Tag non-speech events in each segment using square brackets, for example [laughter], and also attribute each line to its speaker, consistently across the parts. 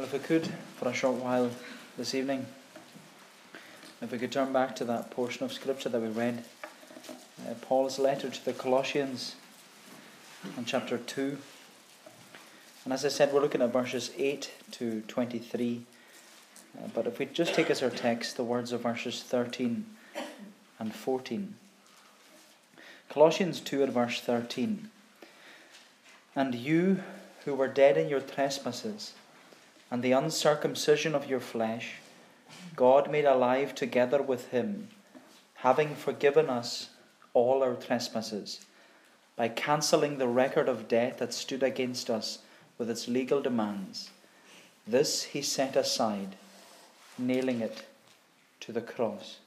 Speaker 1: Well, if we could, for a short while this evening, if we could turn back to that portion of Scripture that we read, uh, Paul's letter to the Colossians, in chapter 2. And as I said, we're looking at verses 8 to 23. Uh, but if we just take as our text the words of verses 13 and 14. Colossians 2 at verse 13. And you who were dead in your trespasses and the uncircumcision of your flesh, God made alive together with him, having forgiven us all our trespasses, by cancelling the record of debt that stood against us with its legal demands. This he set aside, nailing it to the cross.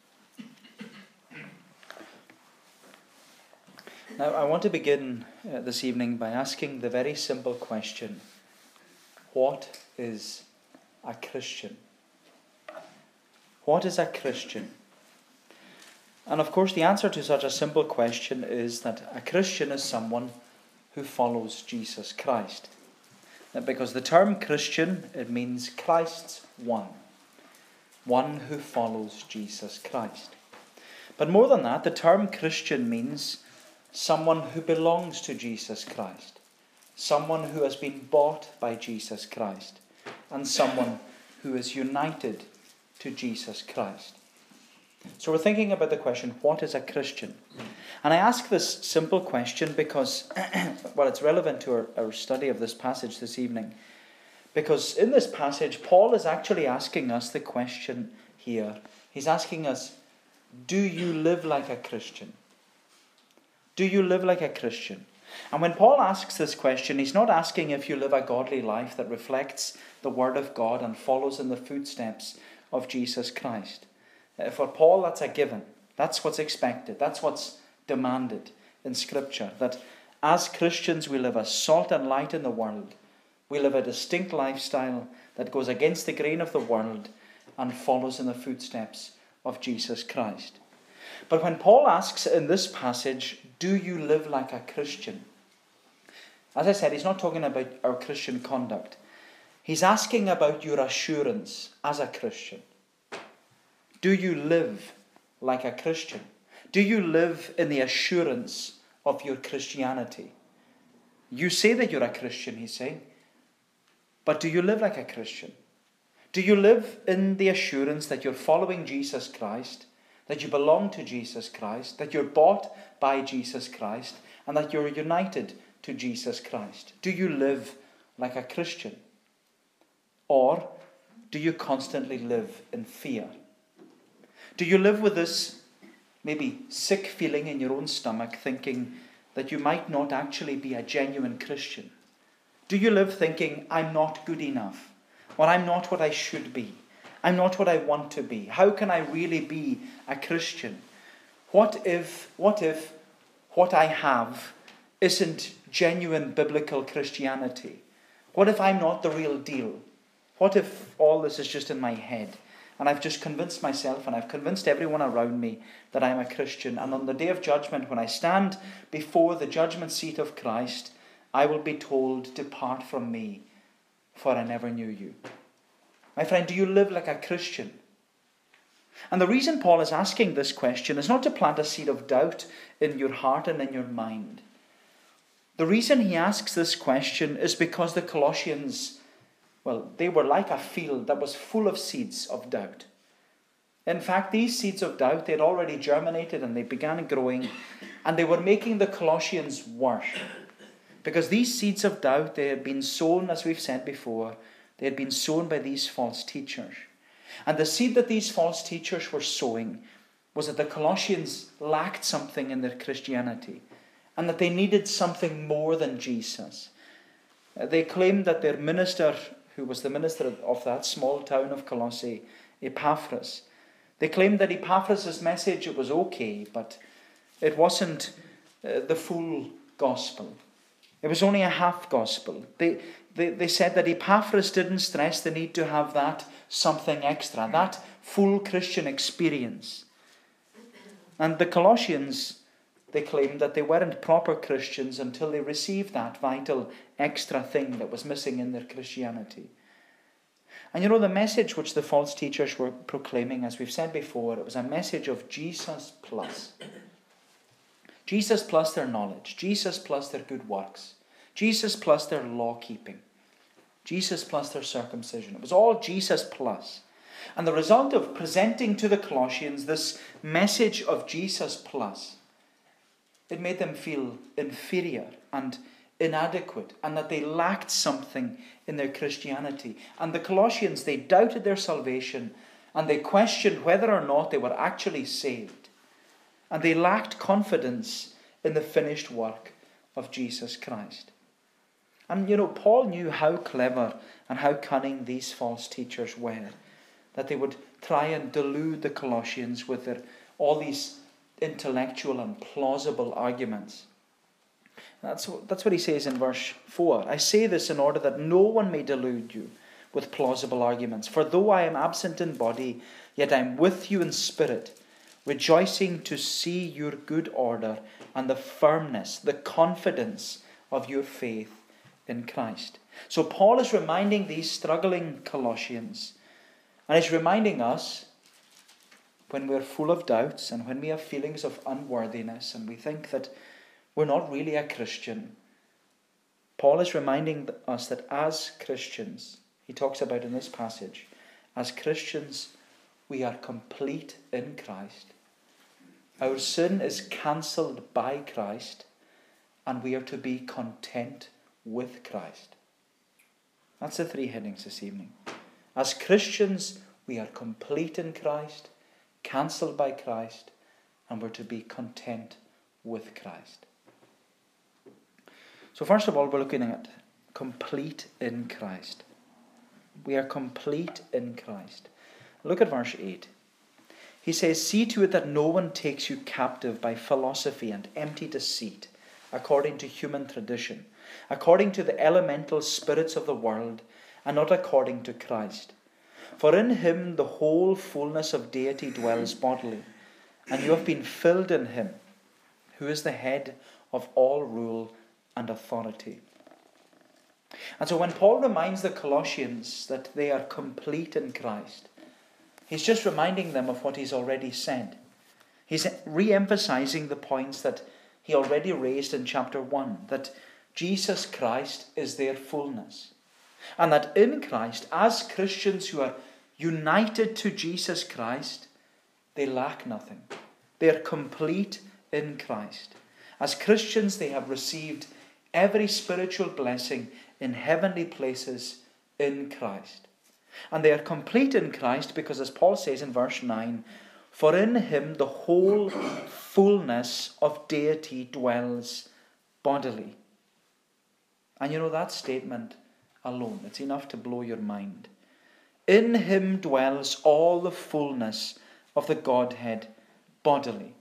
Speaker 1: Now, I want to begin uh, this evening by asking the very simple question What is a Christian? What is a Christian? And of course, the answer to such a simple question is that a Christian is someone who follows Jesus Christ. Because the term Christian, it means Christ's one. One who follows Jesus Christ. But more than that, the term Christian means someone who belongs to Jesus Christ, someone who has been bought by Jesus Christ, and someone who is united to Jesus Christ. So we're thinking about the question what is a Christian? And I ask this simple question because, [clears throat] well, it's relevant to our, our study of this passage this evening. Because in this passage, Paul is actually asking us the question here. He's asking us, Do you live like a Christian? Do you live like a Christian? And when Paul asks this question, he's not asking if you live a godly life that reflects the Word of God and follows in the footsteps of Jesus Christ. For Paul, that's a given. That's what's expected. That's what's demanded in Scripture. That as Christians, we live as salt and light in the world. We live a distinct lifestyle that goes against the grain of the world and follows in the footsteps of Jesus Christ. But when Paul asks in this passage, Do you live like a Christian? As I said, he's not talking about our Christian conduct. He's asking about your assurance as a Christian. Do you live like a Christian? Do you live in the assurance of your Christianity? You say that you're a Christian, he's saying, but do you live like a Christian? Do you live in the assurance that you're following Jesus Christ that you belong to Jesus Christ, that you're bought by Jesus Christ, and that you're united to Jesus Christ? Do you live like a Christian? Or do you constantly live in fear? Do you live with this maybe sick feeling in your own stomach, thinking that you might not actually be a genuine Christian? Do you live thinking, I'm not good enough, or I'm not what I should be? I'm not what I want to be. How can I really be a Christian? What if, what if what I have isn't genuine biblical Christianity? What if I'm not the real deal? What if all this is just in my head? And I've just convinced myself and I've convinced everyone around me that I'm a Christian. And on the day of judgment, when I stand before the judgment seat of Christ, I will be told, Depart from me, for I never knew you. My friend, do you live like a Christian? And the reason Paul is asking this question is not to plant a seed of doubt in your heart and in your mind. The reason he asks this question is because the Colossians, well, they were like a field that was full of seeds of doubt. In fact, these seeds of doubt, they had already germinated and they began growing, and they were making the Colossians worse. Because these seeds of doubt, they had been sown, as we've said before, they had been sown by these false teachers. And the seed that these false teachers were sowing was that the Colossians lacked something in their Christianity and that they needed something more than Jesus. Uh, they claimed that their minister, who was the minister of that small town of Colossae, Epaphras, they claimed that Epaphras' message it was okay, but it wasn't uh, the full gospel. It was only a half gospel. They, they, they said that Epaphras didn't stress the need to have that something extra, that full Christian experience. And the Colossians, they claimed that they weren't proper Christians until they received that vital extra thing that was missing in their Christianity. And you know, the message which the false teachers were proclaiming, as we've said before, it was a message of Jesus plus. Jesus plus their knowledge, Jesus plus their good works, Jesus plus their law keeping, Jesus plus their circumcision. It was all Jesus plus. And the result of presenting to the Colossians this message of Jesus plus, it made them feel inferior and inadequate and that they lacked something in their Christianity. And the Colossians, they doubted their salvation and they questioned whether or not they were actually saved. And they lacked confidence in the finished work of Jesus Christ. And you know, Paul knew how clever and how cunning these false teachers were, that they would try and delude the Colossians with their, all these intellectual and plausible arguments. That's that's what he says in verse 4. I say this in order that no one may delude you with plausible arguments. For though I am absent in body, yet I am with you in spirit, rejoicing to see your good order and the firmness, the confidence of your faith in Christ. So Paul is reminding these struggling Colossians, and he's reminding us when we're full of doubts and when we have feelings of unworthiness and we think that we're not really a Christian. Paul is reminding us that as Christians, he talks about in this passage, as Christians, we are complete in Christ. Our sin is cancelled by Christ, and we are to be content with Christ. That's the three headings this evening. As Christians, we are complete in Christ, cancelled by Christ, and we're to be content with Christ. So, first of all, we're looking at complete in Christ. We are complete in Christ. Look at verse 8. He says, See to it that no one takes you captive by philosophy and empty deceit, according to human tradition, according to the elemental spirits of the world, and not according to Christ. For in him the whole fullness of deity dwells bodily, and you have been filled in him, who is the head of all rule and authority. And so when Paul reminds the Colossians that they are complete in Christ, he's just reminding them of what he's already said. He's re emphasizing the points that he already raised in chapter 1 that Jesus Christ is their fullness. And that in Christ, as Christians who are united to Jesus Christ, they lack nothing. They are complete in Christ. As Christians, they have received every spiritual blessing in heavenly places in Christ. And they are complete in Christ because, as Paul says in verse 9, for in him the whole fullness of deity dwells bodily. And you know that statement alone, it's enough to blow your mind. In him dwells all the fullness of the Godhead bodily.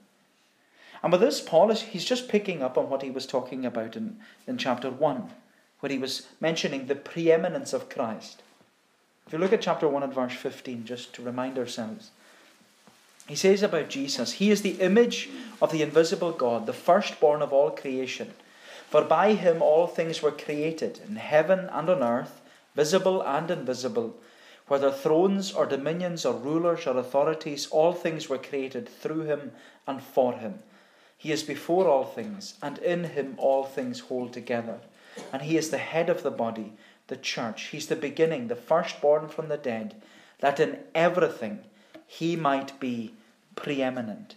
Speaker 1: And with this, Paul is he's just picking up on what he was talking about in, in chapter 1, where he was mentioning the preeminence of Christ. If you look at chapter 1 at verse 15, just to remind ourselves, he says about Jesus, He is the image of the invisible God, the firstborn of all creation. For by him all things were created, in heaven and on earth, visible and invisible. Whether thrones or dominions or rulers or authorities, all things were created through him and for him. He is before all things, and in him all things hold together. And he is the head of the body, the church. He's the beginning, the firstborn from the dead, that in everything he might be preeminent.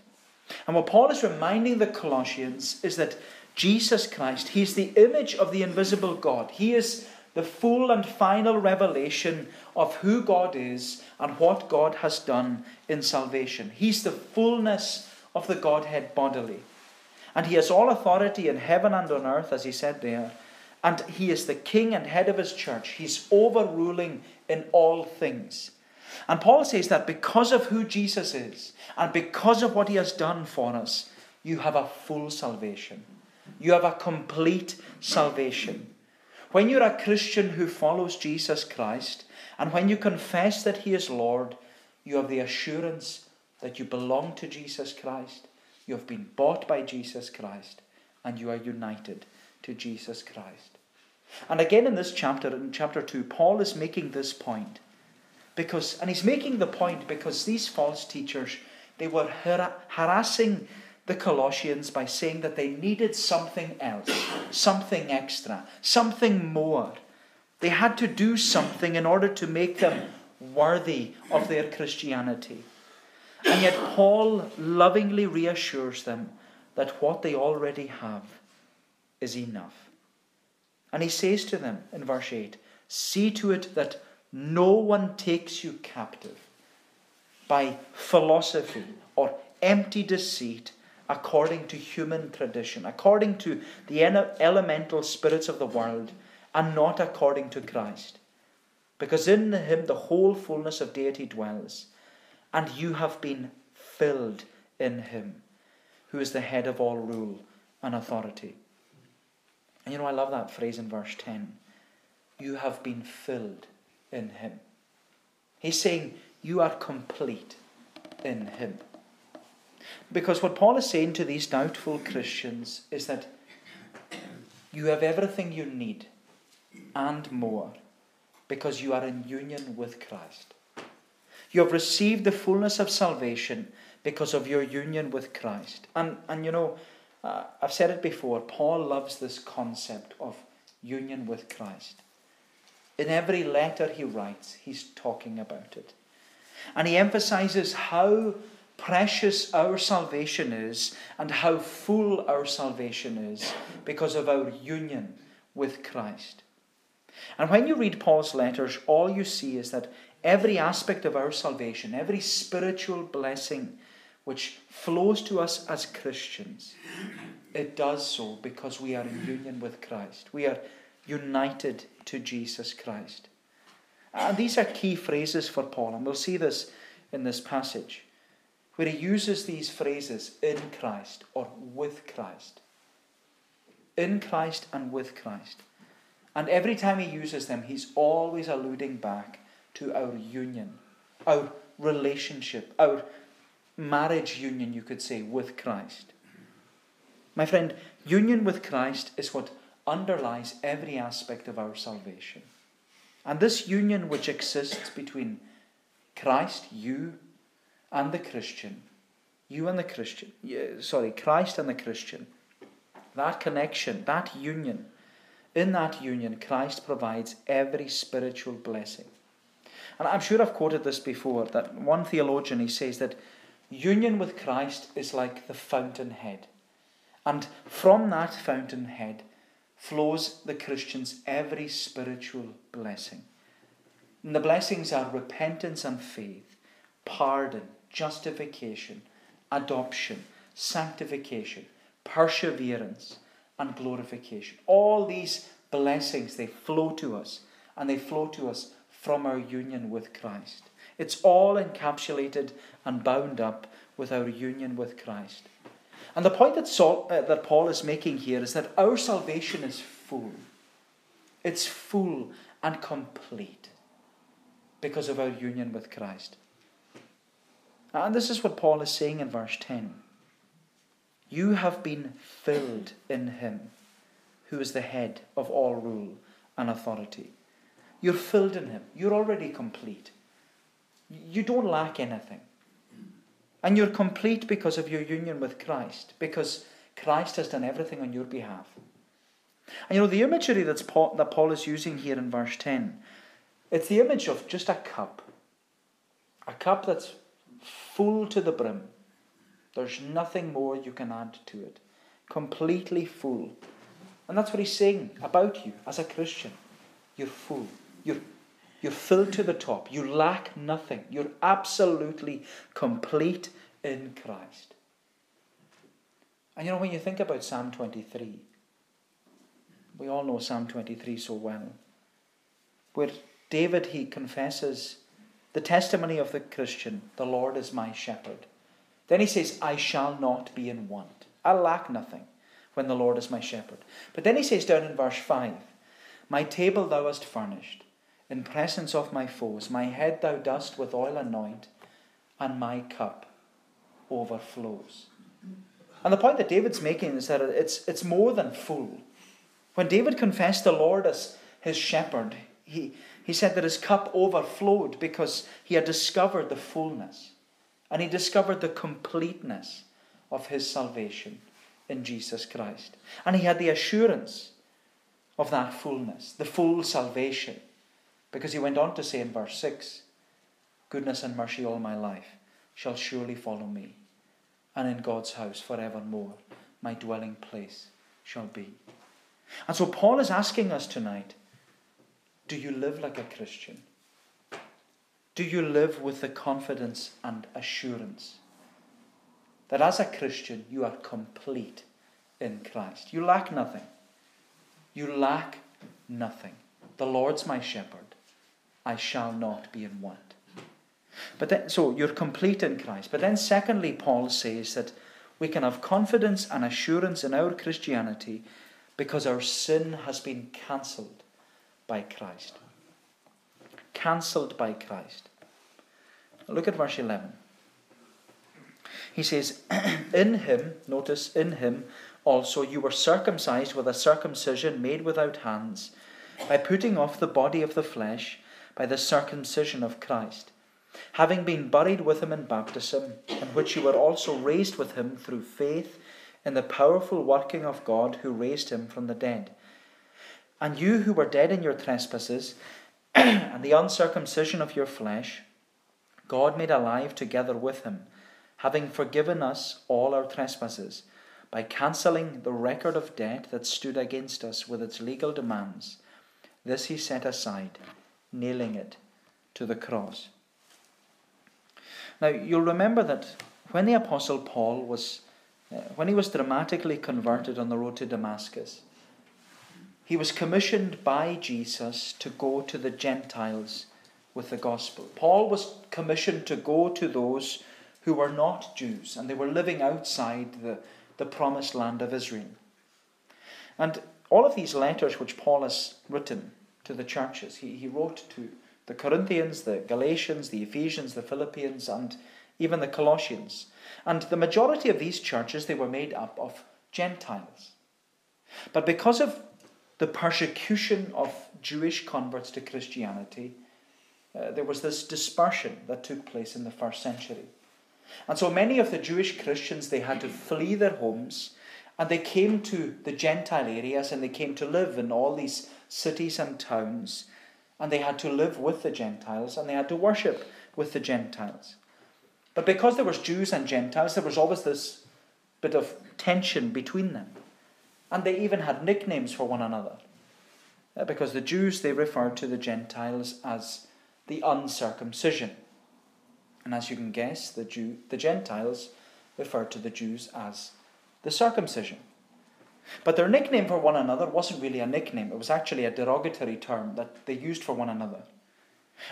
Speaker 1: And what Paul is reminding the Colossians is that Jesus Christ, he is the image of the invisible God. He is the full and final revelation of who God is and what God has done in salvation. He's the fullness of the Godhead bodily. And he has all authority in heaven and on earth, as he said there. And he is the king and head of his church. He's overruling in all things. And Paul says that because of who Jesus is and because of what he has done for us, you have a full salvation. You have a complete salvation. When you're a Christian who follows Jesus Christ, and when you confess that he is Lord, you have the assurance that you belong to Jesus Christ you have been bought by Jesus Christ and you are united to Jesus Christ. And again in this chapter, in chapter 2, Paul is making this point because, and he's making the point because these false teachers, they were har- harassing the Colossians by saying that they needed something else, something extra, something more. They had to do something in order to make them worthy of their Christianity. And yet, Paul lovingly reassures them that what they already have is enough. And he says to them in verse 8 See to it that no one takes you captive by philosophy or empty deceit according to human tradition, according to the elemental spirits of the world, and not according to Christ. Because in him the whole fullness of deity dwells, and you have been filled in him, who is the head of all rule and authority. And you know, I love that phrase in verse 10. You have been filled in him. He's saying, You are complete in him. Because what Paul is saying to these doubtful Christians is that you have everything you need and more because you are in union with Christ. You have received the fullness of salvation because of your union with Christ. And, and you know, uh, I've said it before, Paul loves this concept of union with Christ. In every letter he writes, he's talking about it. And he emphasizes how precious our salvation is and how full our salvation is because of our union with Christ. And when you read Paul's letters, all you see is that every aspect of our salvation, every spiritual blessing which flows to us as Christians, it does so because we are in union with Christ. We are united to Jesus Christ. And these are key phrases for Paul, and we'll see this in this passage where he uses these phrases in Christ or with Christ. In Christ and with Christ. And every time he uses them, he's always alluding back to our union, our relationship, our marriage union, you could say, with Christ. My friend, union with Christ is what underlies every aspect of our salvation. And this union which exists between Christ, you, and the Christian, you and the Christian, sorry, Christ and the Christian, that connection, that union, in that union, Christ provides every spiritual blessing. And I'm sure I've quoted this before that one theologian he says that union with Christ is like the fountainhead. And from that fountainhead flows the Christian's every spiritual blessing. And the blessings are repentance and faith, pardon, justification, adoption, sanctification, perseverance, and glorification. All these blessings, they flow to us, and they flow to us from our union with Christ. It's all encapsulated and bound up with our union with Christ. And the point that, Saul, uh, that Paul is making here is that our salvation is full. It's full and complete because of our union with Christ. And this is what Paul is saying in verse 10. You have been filled in him, who is the head of all rule and authority. You're filled in him. You're already complete. You don't lack anything. And you're complete because of your union with Christ, because Christ has done everything on your behalf. And you know, the imagery that's Paul, that Paul is using here in verse 10, it's the image of just a cup. A cup that's full to the brim. There's nothing more you can add to it. Completely full. And that's what he's saying about you as a Christian. You're full. You're, you're filled to the top. You lack nothing. You're absolutely complete in Christ. And you know, when you think about Psalm 23, we all know Psalm 23 so well, where David, he confesses the testimony of the Christian, the Lord is my shepherd. Then he says, I shall not be in want. I lack nothing when the Lord is my shepherd. But then he says down in verse 5, My table thou hast furnished, in presence of my foes. My head thou dost with oil anoint, and my cup overflows. And the point that David's making is that it's, it's more than full. When David confessed the Lord as his shepherd, he, he said that his cup overflowed because he had discovered the fullness and he discovered the completeness of his salvation in Jesus Christ. And he had the assurance of that fullness, the full salvation, because he went on to say in verse 6 Goodness and mercy all my life shall surely follow me, and in God's house forevermore my dwelling place shall be. And so Paul is asking us tonight do you live like a Christian? Do you live with the confidence and assurance that as a Christian you are complete in Christ? You lack nothing. You lack nothing. The Lord's my shepherd. I shall not be in want. But then, so you're complete in Christ. But then, secondly, Paul says that we can have confidence and assurance in our Christianity because our sin has been cancelled by Christ. Cancelled by Christ. Look at verse 11. He says, [clears throat] In him, notice, in him also you were circumcised with a circumcision made without hands, by putting off the body of the flesh by the circumcision of Christ, having been buried with him in baptism, in which you were also raised with him through faith in the powerful working of God who raised him from the dead. And you who were dead in your trespasses [clears throat] and the uncircumcision of your flesh, God made alive together with him, having forgiven us all our trespasses, by cancelling the record of debt that stood against us with its legal demands. This he set aside, nailing it to the cross. Now, you'll remember that when the Apostle Paul was, uh, when he was dramatically converted on the road to Damascus, he was commissioned by Jesus to go to the Gentiles with the gospel. Paul was commissioned to go to those who were not Jews and they were living outside the, the promised land of Israel. And all of these letters which Paul has written to the churches, he, he wrote to the Corinthians, the Galatians, the Ephesians, the Philippians, and even the Colossians. And the majority of these churches, they were made up of Gentiles. But because of the persecution of Jewish converts to Christianity, uh, there was this dispersion that took place in the first century. And so many of the Jewish Christians, they had to flee their homes and they came to the Gentile areas and they came to live in all these cities and towns and they had to live with the Gentiles and they had to worship with the Gentiles. But because there was Jews and Gentiles, there was always this bit of tension between them. And they even had nicknames for one another. Uh, because the Jews, they referred to the Gentiles as the uncircumcision. And as you can guess, the, Jew, the Gentiles referred to the Jews as the circumcision. But their nickname for one another wasn't really a nickname, it was actually a derogatory term that they used for one another.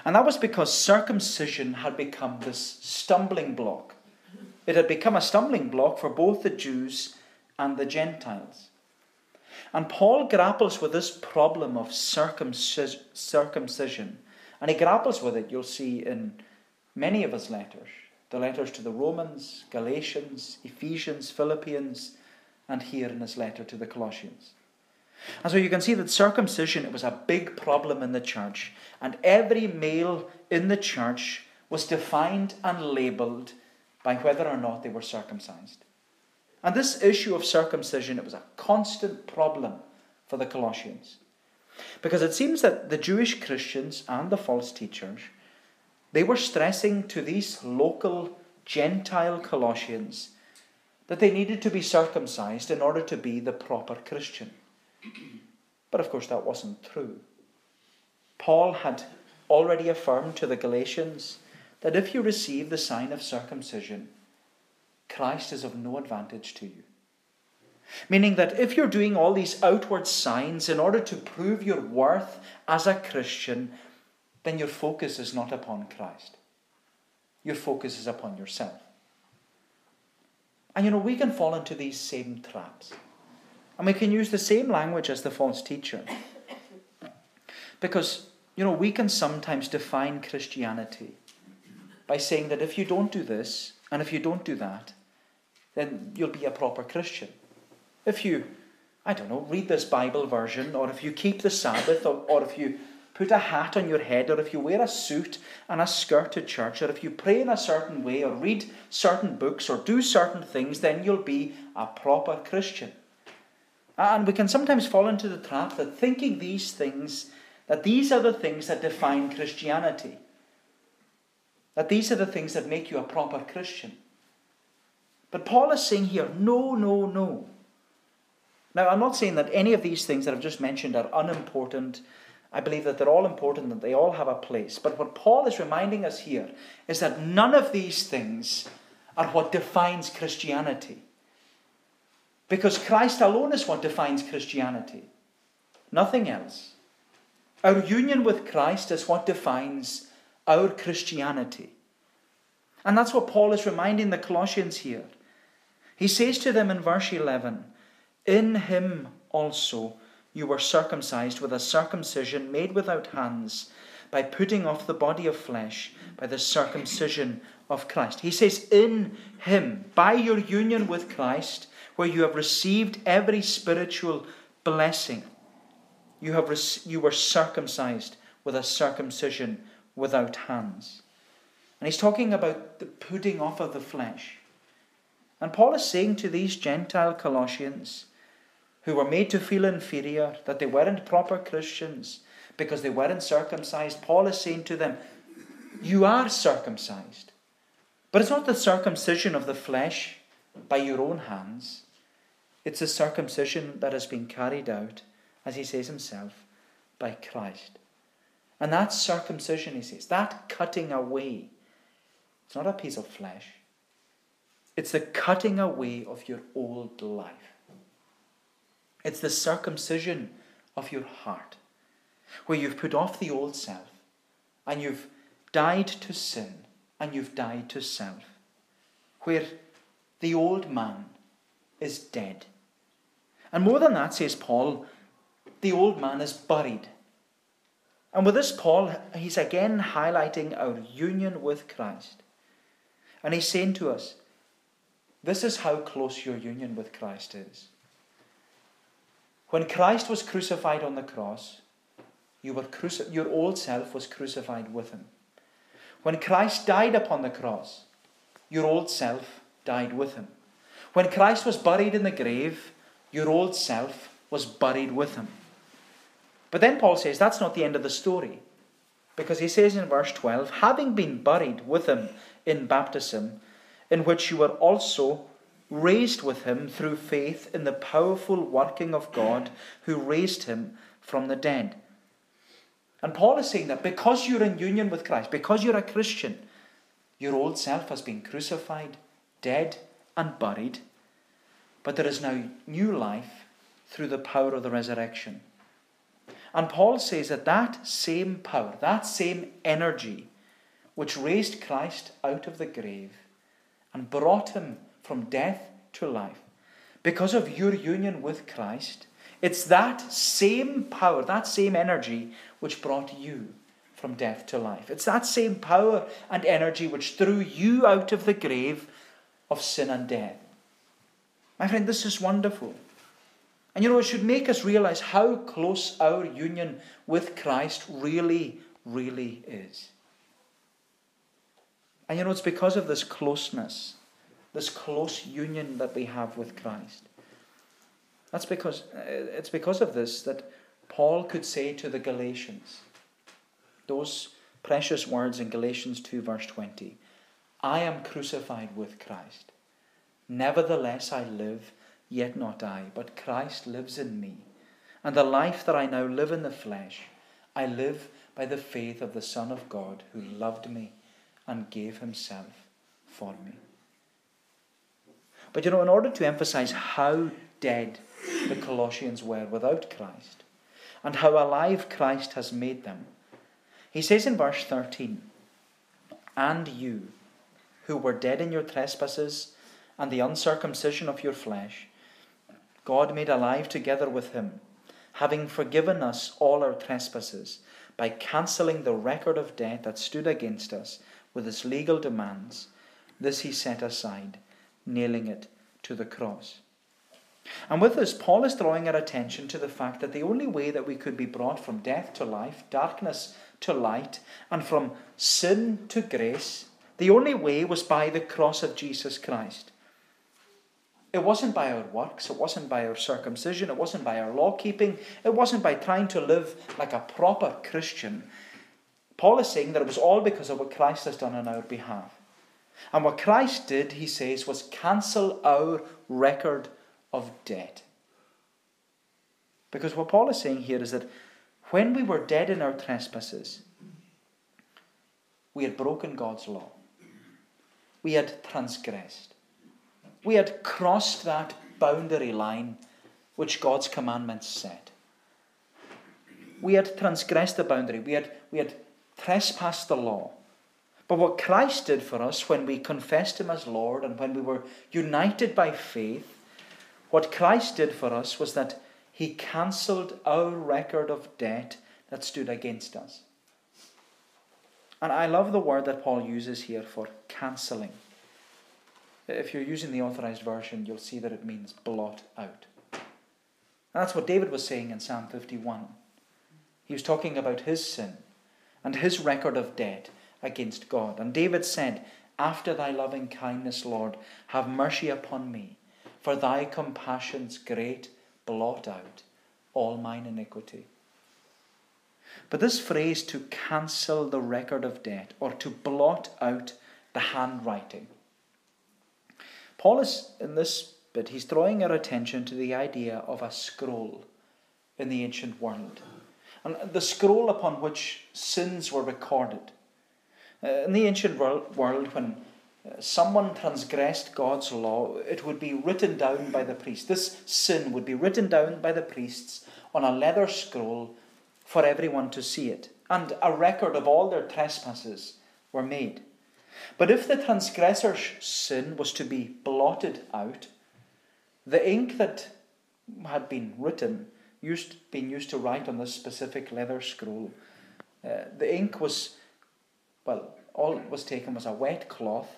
Speaker 1: And that was because circumcision had become this stumbling block. It had become a stumbling block for both the Jews and the Gentiles. And Paul grapples with this problem of circumcis- circumcision. And he grapples with it, you'll see, in many of his letters the letters to the Romans, Galatians, Ephesians, Philippians, and here in his letter to the Colossians. And so you can see that circumcision it was a big problem in the church, and every male in the church was defined and labelled by whether or not they were circumcised. And this issue of circumcision it was a constant problem for the Colossians. Because it seems that the Jewish Christians and the false teachers they were stressing to these local Gentile Colossians that they needed to be circumcised in order to be the proper Christian. But of course, that wasn't true. Paul had already affirmed to the Galatians that if you receive the sign of circumcision, Christ is of no advantage to you. Meaning that if you're doing all these outward signs in order to prove your worth as a Christian, then your focus is not upon Christ. Your focus is upon yourself. And you know, we can fall into these same traps. And we can use the same language as the false teacher. Because, you know, we can sometimes define Christianity by saying that if you don't do this and if you don't do that, then you'll be a proper Christian. If you, I don't know, read this Bible version, or if you keep the Sabbath, or, or if you put a hat on your head, or if you wear a suit and a skirt to church, or if you pray in a certain way, or read certain books, or do certain things, then you'll be a proper Christian. And we can sometimes fall into the trap that thinking these things, that these are the things that define Christianity. That these are the things that make you a proper Christian. But Paul is saying here, no, no, no. Now, I'm not saying that any of these things that I've just mentioned are unimportant. I believe that they're all important and they all have a place. But what Paul is reminding us here is that none of these things are what defines Christianity. Because Christ alone is what defines Christianity, nothing else. Our union with Christ is what defines our Christianity. And that's what Paul is reminding the Colossians here. He says to them in verse 11, In him also you were circumcised with a circumcision made without hands, by putting off the body of flesh by the circumcision of Christ. He says, In him, by your union with Christ, where you have received every spiritual blessing, you, have you were circumcised with a circumcision without hands. And he's talking about the putting off of the flesh. And Paul is saying to these Gentile Colossians, who were made to feel inferior, that they weren't proper Christians because they weren't circumcised, Paul is saying to them, You are circumcised. But it's not the circumcision of the flesh by your own hands, it's the circumcision that has been carried out, as he says himself, by Christ. And that circumcision, he says, that cutting away, it's not a piece of flesh. It's the cutting away of your old life. It's the circumcision of your heart, where you've put off the old self and you've died to sin and you've died to self, where the old man is dead. And more than that, says Paul, the old man is buried. And with this, Paul, he's again highlighting our union with Christ. And he's saying to us, this is how close your union with Christ is. When Christ was crucified on the cross, you were cruci- your old self was crucified with him. When Christ died upon the cross, your old self died with him. When Christ was buried in the grave, your old self was buried with him. But then Paul says that's not the end of the story. Because he says in verse 12, having been buried with him in baptism, in which you were also raised with him through faith in the powerful working of God who raised him from the dead. And Paul is saying that because you're in union with Christ, because you're a Christian, your old self has been crucified, dead, and buried, but there is now new life through the power of the resurrection. And Paul says that that same power, that same energy, which raised Christ out of the grave and brought him from death to life. Because of your union with Christ, it's that same power, that same energy, which brought you from death to life. It's that same power and energy which threw you out of the grave of sin and death. My friend, this is wonderful. And you know, it should make us realize how close our union with Christ really, really is. And you know, it's because of this closeness this close union that we have with Christ. That's because uh, it's because of this that Paul could say to the Galatians, those precious words in Galatians 2, verse 20 I am crucified with Christ. Nevertheless, I live, yet not I, but Christ lives in me. And the life that I now live in the flesh, I live by the faith of the Son of God who loved me and gave himself for me. But you know, in order to emphasize how dead the Colossians were without Christ and how alive Christ has made them, he says in verse 13, And you, who were dead in your trespasses and the uncircumcision of your flesh, God made alive together with him, having forgiven us all our trespasses by cancelling the record of debt that stood against us with its legal demands. This he set aside nailing it to the cross. And with this, Paul is drawing our attention to the fact that the only way that we could be brought from death to life, darkness to light, and from sin to grace, the only way was by the cross of Jesus Christ. It wasn't by our works, it wasn't by our circumcision, it wasn't by our law keeping, it wasn't by trying to live like a proper Christian. Paul is saying that it was all because of what Christ has done on our behalf. And what Christ did, he says, was cancel our record of debt. Because what Paul is saying here is that when we were dead in our trespasses, we had broken God's law. We had transgressed. We had crossed that boundary line which God's commandments set. We had transgressed the boundary. We had, we had trespassed the law. But what Christ did for us when we confessed Him as Lord and when we were united by faith, what Christ did for us was that He cancelled our record of debt that stood against us. And I love the word that Paul uses here for cancelling. If you're using the authorized version, you'll see that it means blot out. And that's what David was saying in Psalm 51. He was talking about his sin and his record of debt against God. And David said, After thy loving kindness, Lord, have mercy upon me, for thy compassions great blot out all mine iniquity. But this phrase to cancel the record of debt or to blot out the handwriting Paul is, in this bit, he's drawing our attention to the idea of a scroll in the ancient world. And the scroll upon which sins were recorded. Uh, in the ancient world, when uh, someone transgressed God's law, it would be written down by the priest. This sin would be written down by the priests on a leather scroll for everyone to see it. And a record of all their trespasses were made. But if the transgressor's sin was to be blotted out, the ink that had been written, used, been used to write on this specific leather scroll, uh, the ink was, well, all it was taken was a wet cloth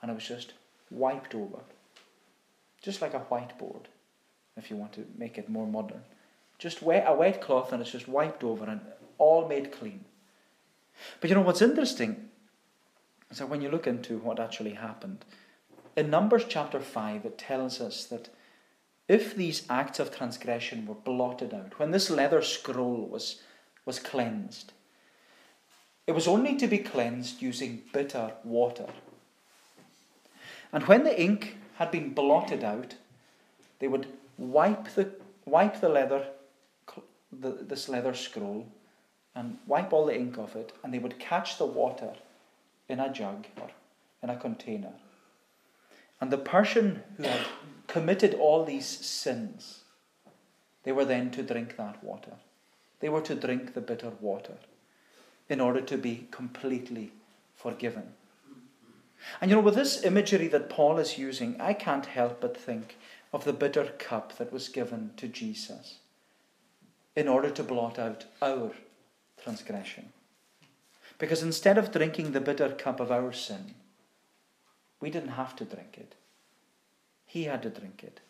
Speaker 1: and it was just wiped over. Just like a whiteboard, if you want to make it more modern. Just wet, a wet cloth and it's just wiped over and all made clean. But you know what's interesting is that when you look into what actually happened, in Numbers chapter 5, it tells us that if these acts of transgression were blotted out, when this leather scroll was, was cleansed, it was only to be cleansed using bitter water. And when the ink had been blotted out, they would wipe the, wipe the leather, the, this leather scroll, and wipe all the ink off it, and they would catch the water in a jug or in a container. And the person who had committed all these sins, they were then to drink that water. They were to drink the bitter water in order to be completely forgiven. And you know, with this imagery that Paul is using, I can't help but think of the bitter cup that was given to Jesus in order to blot out our transgression. Because instead of drinking the bitter cup of our sin, we didn't have to drink it. He had to drink it.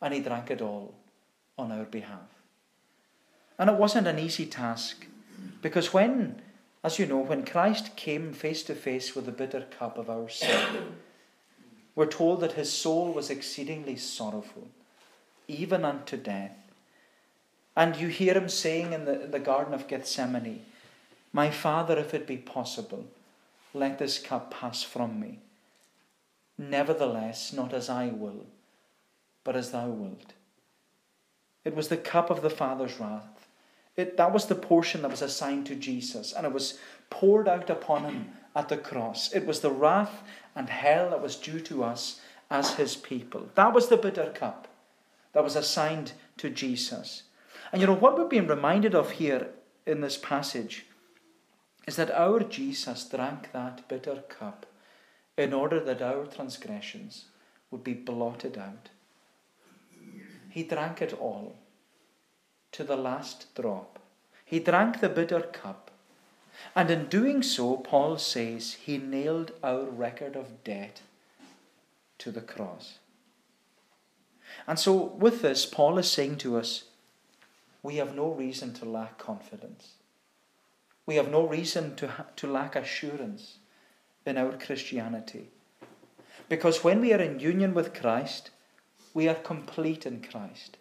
Speaker 1: And he drank it all on our behalf. And it wasn't an easy task. Because when, as you know, when Christ came face to face with the bitter cup of our sin, [coughs] we're told that his soul was exceedingly sorrowful, even unto death. And you hear him saying in the, the Garden of Gethsemane, my Father, if it be possible, let this cup pass from me. Nevertheless, not as I will, but as thou wilt. It was the cup of the Father's wrath. It, that was the portion that was assigned to Jesus, and it was poured out upon him at the cross. It was the wrath and hell that was due to us as his people. That was the bitter cup that was assigned to Jesus. And you know what we're being reminded of here in this passage is that our Jesus drank that bitter cup in order that our transgressions would be blotted out. He drank it all to the last drop. He drank the bitter cup. And in doing so, Paul says, he nailed our record of debt to the cross. And so, with this, Paul is saying to us, we have no reason to lack confidence. We have no reason to, ha- to lack assurance in our Christianity. Because when we are in union with Christ, we are complete in Christ.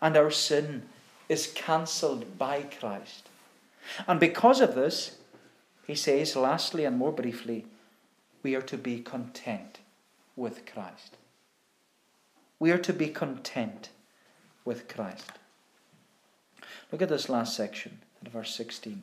Speaker 1: And our sin is cancelled by Christ. And because of this, he says, lastly and more briefly, we are to be content with Christ. We are to be content with Christ. Look at this last section verse 16.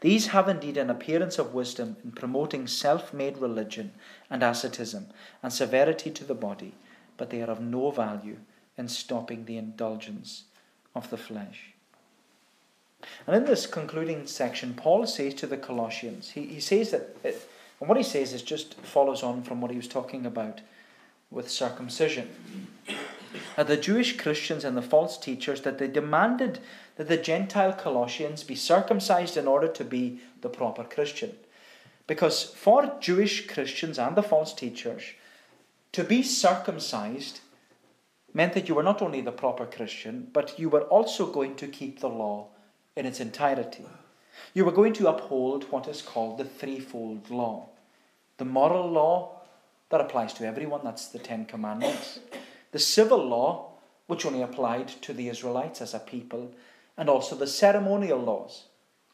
Speaker 1: These have indeed an appearance of wisdom in promoting self made religion and asceticism and severity to the body, but they are of no value in stopping the indulgence of the flesh. And in this concluding section, Paul says to the Colossians, he, he says that, it, and what he says is just follows on from what he was talking about with circumcision. [clears throat] That the Jewish Christians and the false teachers, that they demanded that the Gentile Colossians be circumcised in order to be the proper Christian. Because for Jewish Christians and the false teachers, to be circumcised meant that you were not only the proper Christian, but you were also going to keep the law in its entirety. You were going to uphold what is called the threefold law the moral law that applies to everyone, that's the Ten Commandments, the civil law, which only applied to the Israelites as a people, and also the ceremonial laws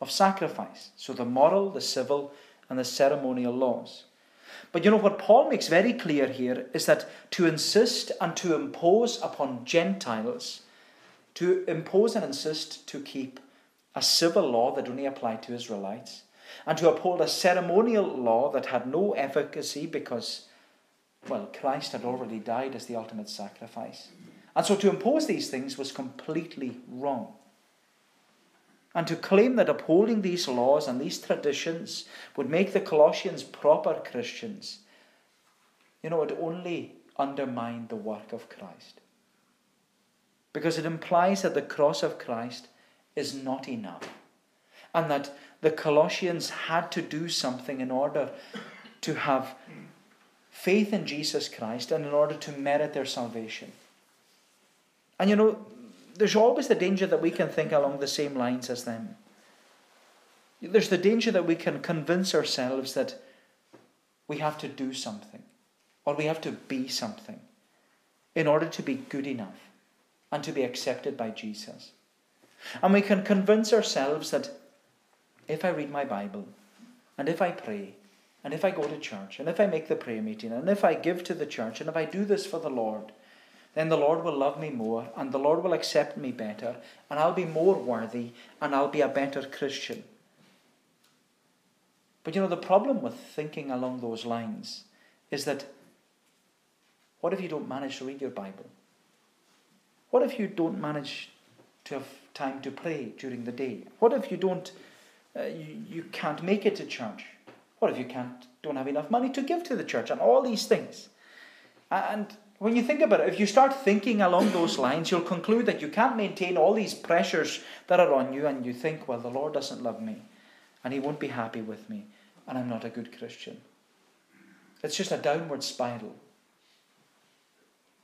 Speaker 1: of sacrifice. So the moral, the civil, and the ceremonial laws. But you know what Paul makes very clear here is that to insist and to impose upon Gentiles, to impose and insist to keep a civil law that only applied to Israelites, and to uphold a ceremonial law that had no efficacy because, well, Christ had already died as the ultimate sacrifice. And so to impose these things was completely wrong. And to claim that upholding these laws and these traditions would make the Colossians proper Christians, you know, it only undermined the work of Christ. Because it implies that the cross of Christ is not enough. And that the Colossians had to do something in order to have faith in Jesus Christ and in order to merit their salvation. And you know, there's always the danger that we can think along the same lines as them. There's the danger that we can convince ourselves that we have to do something or we have to be something in order to be good enough and to be accepted by Jesus. And we can convince ourselves that if I read my Bible and if I pray and if I go to church and if I make the prayer meeting and if I give to the church and if I do this for the Lord, then the Lord will love me more and the Lord will accept me better and I'll be more worthy and I'll be a better Christian. But you know, the problem with thinking along those lines is that what if you don't manage to read your Bible? What if you don't manage to have time to pray during the day? What if you don't, uh, you, you can't make it to church? What if you can't, don't have enough money to give to the church and all these things? And when you think about it, if you start thinking along those lines, you'll conclude that you can't maintain all these pressures that are on you, and you think, well, the Lord doesn't love me, and He won't be happy with me, and I'm not a good Christian. It's just a downward spiral.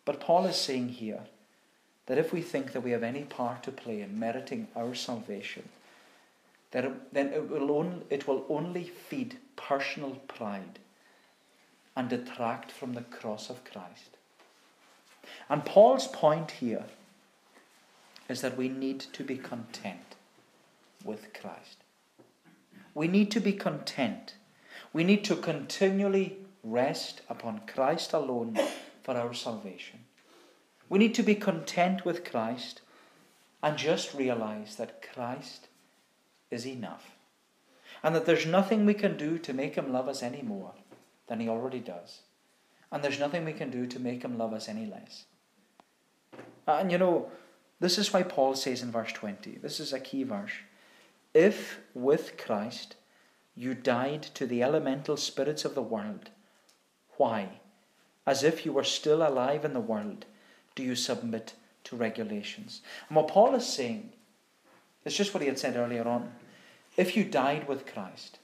Speaker 1: But Paul is saying here that if we think that we have any part to play in meriting our salvation, then it will only, it will only feed personal pride and detract from the cross of Christ. And Paul's point here is that we need to be content with Christ. we need to be content. We need to continually rest upon Christ alone for our salvation. We need to be content with Christ and just realize that Christ is enough. And that there's nothing we can do to make him love us any more than he already does. And there's nothing we can do to make him love us any less. And you know, this is why Paul says in verse 20, this is a key verse. If with Christ you died to the elemental spirits of the world, why, as if you were still alive in the world, do you submit to regulations? And what Paul is saying is just what he had said earlier on. If you died with Christ,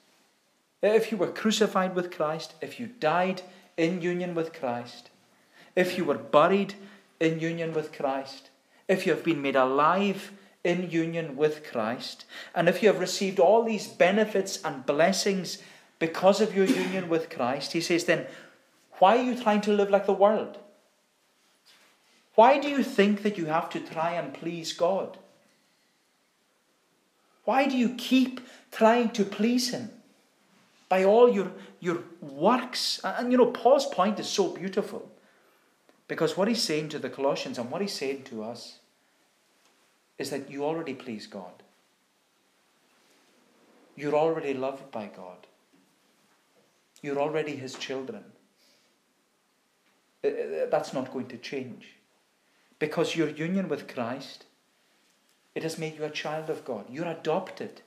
Speaker 1: if you were crucified with Christ, if you died in union with Christ, if you were buried in union with Christ, if you have been made alive in union with Christ, and if you have received all these benefits and blessings because of your union with Christ, he says, then why are you trying to live like the world? Why do you think that you have to try and please God? Why do you keep trying to please Him by all your, your works? And you know, Paul's point is so beautiful because what he's saying to the Colossians and what he's saying to us is that you already please God. You're already loved by God. You're already His children. Uh, uh, that's not going to change. Because your union with Christ, it has made you a child of God. You're adopted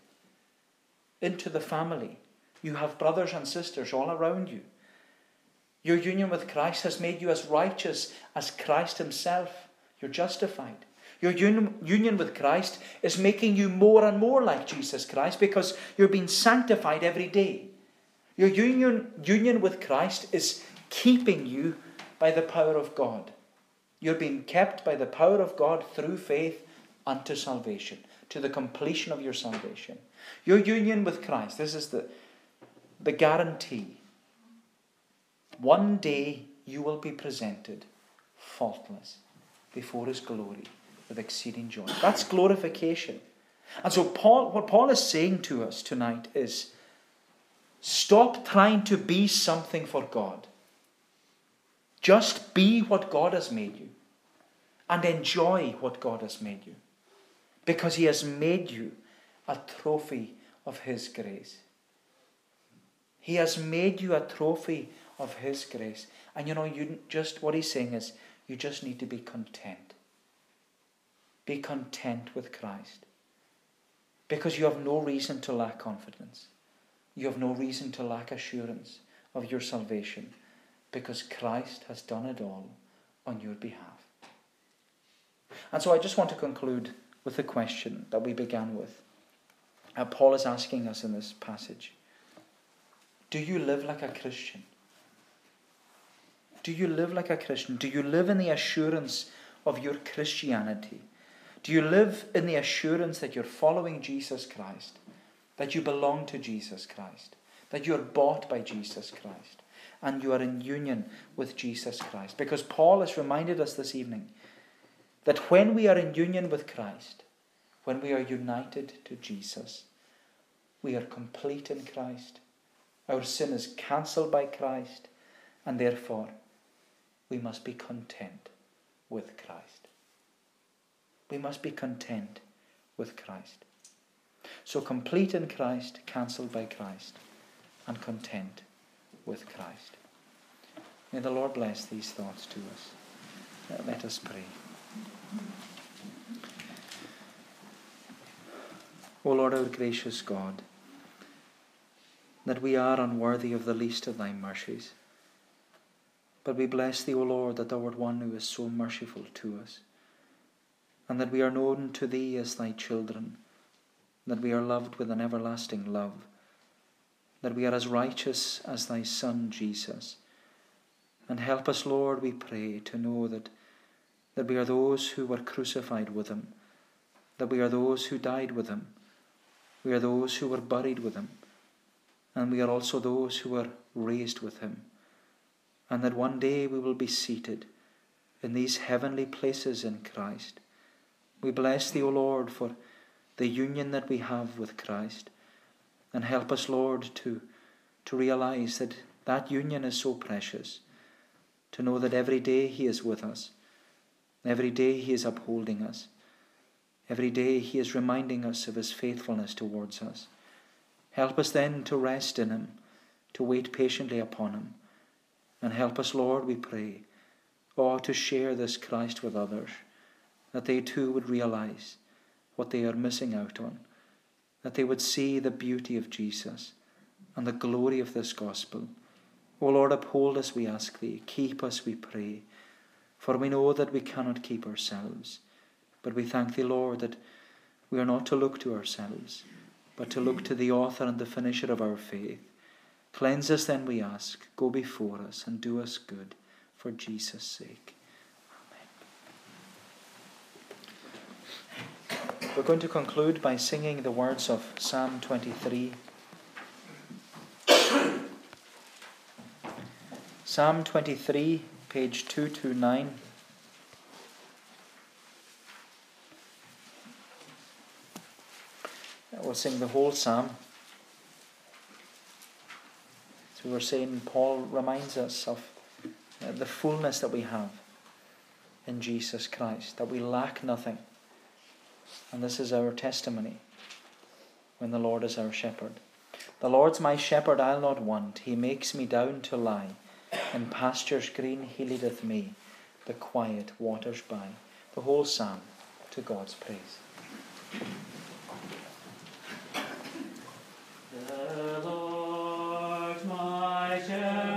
Speaker 1: into the family. You have brothers and sisters all around you. Your union with Christ has made you as righteous as Christ Himself. You're justified. Your union with Christ is making you more and more like Jesus Christ because you're being sanctified every day. Your union, union with Christ is keeping you by the power of God. You're being kept by the power of God through faith unto salvation, to the completion of your salvation. Your union with Christ, this is the, the guarantee. One day you will be presented faultless before His glory with exceeding joy. That's glorification. And so, Paul, what Paul is saying to us tonight is stop trying to be something for God. Just be what God has made you and enjoy what God has made you because He has made you a trophy of His grace. He has made you a trophy of His grace. And you know, you just what He's saying is you just need to be content. Be content with Christ. Because you have no reason to lack confidence. You have no reason to lack assurance of your salvation because Christ has done it all on your behalf. And so I just want to conclude with the question that we began with. Uh, Paul is asking us in this passage Do you live like a Christian? Do you live like a Christian? Do you live in the assurance of your Christianity? Do you live in the assurance that you're following Jesus Christ, that you belong to Jesus Christ, that you're bought by Jesus Christ, and you are in union with Jesus Christ? Because Paul has reminded us this evening that when we are in union with Christ, when we are united to Jesus, we are complete in Christ. Our sin is cancelled by Christ, and therefore we must be content with Christ. We must be content with Christ. So complete in Christ, cancelled by Christ, and content with Christ. May the Lord bless these thoughts to us. Let us pray. O Lord, our gracious God, that we are unworthy of the least of thy mercies. But we bless thee, O Lord, that thou art one who is so merciful to us and that we are known to Thee as Thy children, that we are loved with an everlasting love, that we are as righteous as Thy Son Jesus. And help us, Lord, we pray, to know that, that we are those who were crucified with Him, that we are those who died with Him, we are those who were buried with Him, and we are also those who were raised with Him, and that one day we will be seated in these heavenly places in Christ we bless thee, O Lord, for the union that we have with Christ.
Speaker 2: And help us, Lord, to, to realize that that union is so precious, to know that every day He is with us, every day He is upholding us, every day He is reminding us of His faithfulness towards us. Help us then to rest in Him, to wait patiently upon Him. And help us, Lord, we pray, oh, to share this Christ with others, that they too would realize what they are missing out on, that they would see the beauty of Jesus and the glory of this gospel. O Lord, uphold us, we ask thee. Keep us, we pray. For we know that we cannot keep ourselves. But we thank thee, Lord, that we are not to look to ourselves but to look to the author and the finisher of our faith. Cleanse us then, we ask. Go before us and do us good for Jesus' sake. Amen. We're going to conclude by singing the words of Psalm 23. Psalm 23, page 229. We'll sing the whole psalm. So we were saying, Paul reminds us of uh, the fullness that we have in Jesus Christ, that we lack nothing. And this is our testimony when the Lord is our shepherd. The Lord's my shepherd, I'll not want. He makes me down to lie. In pastures green he leadeth me, the quiet waters by. The whole psalm to God's praise. Yeah.